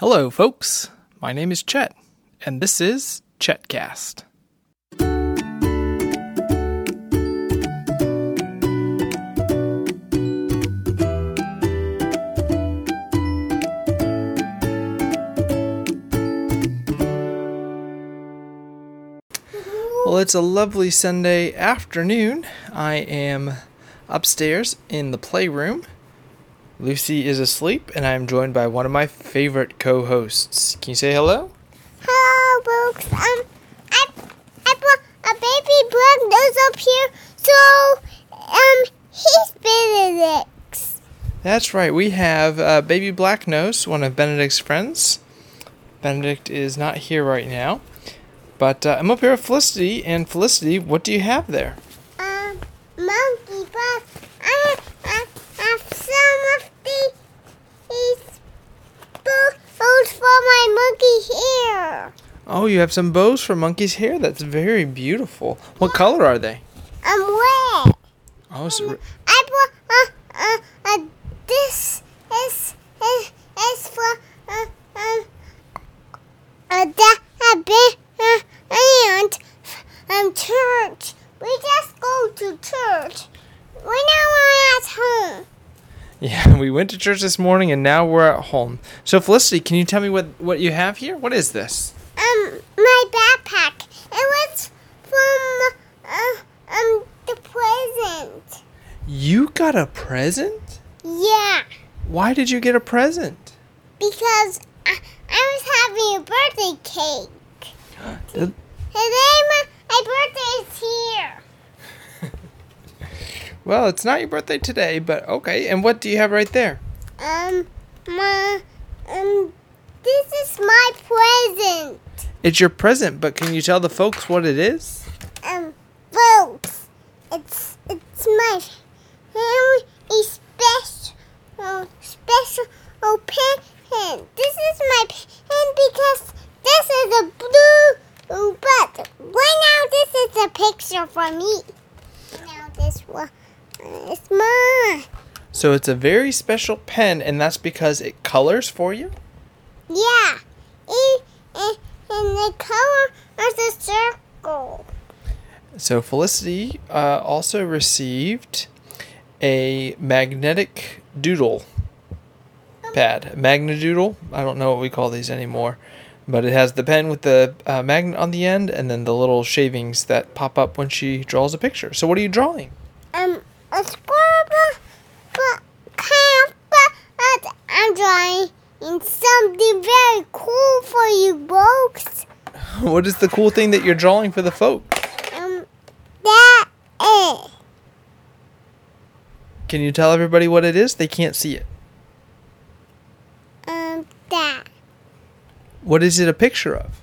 Hello, folks. My name is Chet, and this is Chetcast. Well, it's a lovely Sunday afternoon. I am upstairs in the playroom. Lucy is asleep, and I am joined by one of my favorite co hosts. Can you say hello? Hello, folks. Um, I, I brought a baby black nose up here, so, um, he's Benedict's. That's right. We have uh, Baby Black Nose, one of Benedict's friends. Benedict is not here right now. But uh, I'm up here with Felicity, and Felicity, what do you have there? Um, monkey, but I, I have some of the, these bows for my monkey hair. Oh, you have some bows for Monkey's hair. That's very beautiful. What color are they? I'm wet. Oh, so, I brought uh, uh, uh, this is is is for uh, um uh, that a bit uh, and um church. We just go to church. We're now at home. yeah, we went to church this morning, and now we're at home. So, Felicity, can you tell me what, what you have here? What is this? Um, my backpack. It was from uh, um the present. You got a present? Yeah, Why did you get a present? because I, I was having a birthday cake. Today my, my birthday is here. Well, it's not your birthday today, but okay. And what do you have right there? Um, my, um, this is my present. It's your present, but can you tell the folks what it is? Um, folks, it's it's my very special, special pen. This is my pen because this is a blue, but right now this is a picture for me. Now this one is mine. So it's a very special pen, and that's because it colors for you? Yeah, and, and, and the color is a circle. So Felicity uh, also received a magnetic doodle pad. Magnadoodle? I don't know what we call these anymore. But it has the pen with the uh, magnet on the end and then the little shavings that pop up when she draws a picture. So what are you drawing? Um, a squirrel, but of, but I'm drawing in something very cool for you folks. What is the cool thing that you're drawing for the folks? Um, that is. Can you tell everybody what it is? They can't see it. Um, that. What is it a picture of?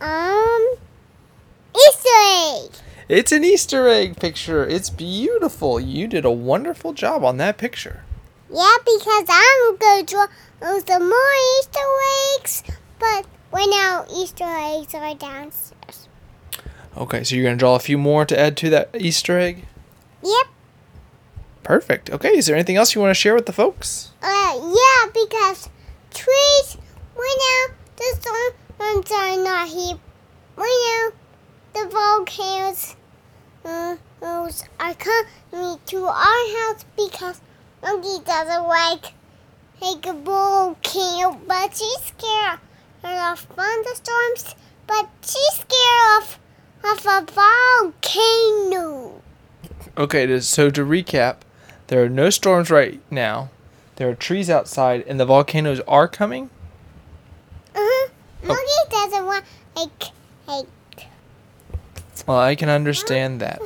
Um, Easter egg. It's an Easter egg picture. It's beautiful. You did a wonderful job on that picture. Yeah, because I'm going to draw some more Easter eggs, but right now Easter eggs are downstairs. Okay, so you're going to draw a few more to add to that Easter egg? Yep. Perfect. Okay, is there anything else you want to share with the folks? Uh, yeah, because trees, right now, the storms are not here. Right now, the volcanoes uh, those are coming to our house because Monkey doesn't like, like a volcano, but she's scared of thunderstorms, but she's scared of, of a volcano. Okay, so to recap, there are no storms right now. There are trees outside, and the volcanoes are coming. Uh-huh. Monkey doesn't want, like, like, Well, I can understand that.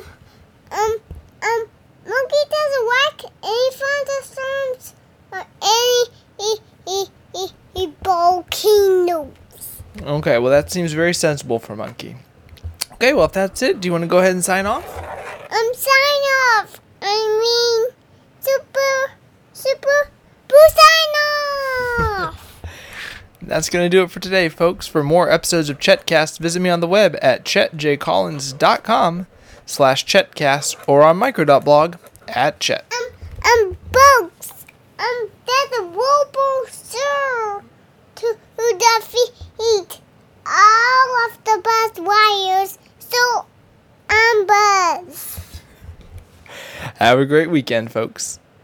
Um, um, Monkey doesn't like any thunderstorms or any e, e, e, e, volcanoes. Okay, well, that seems very sensible for Monkey. Okay, well, if that's it, do you want to go ahead and sign off? Um, sign off. I mean, super, super, boo sign off. That's going to do it for today, folks. For more episodes of Chetcast, visit me on the web at chetjcollins.com slash chetcast or on micro.blog at chet. um, um, folks. Um, there's a robo sir. to defeat all of the buzz wires. So I'm Buzz. Have a great weekend, folks.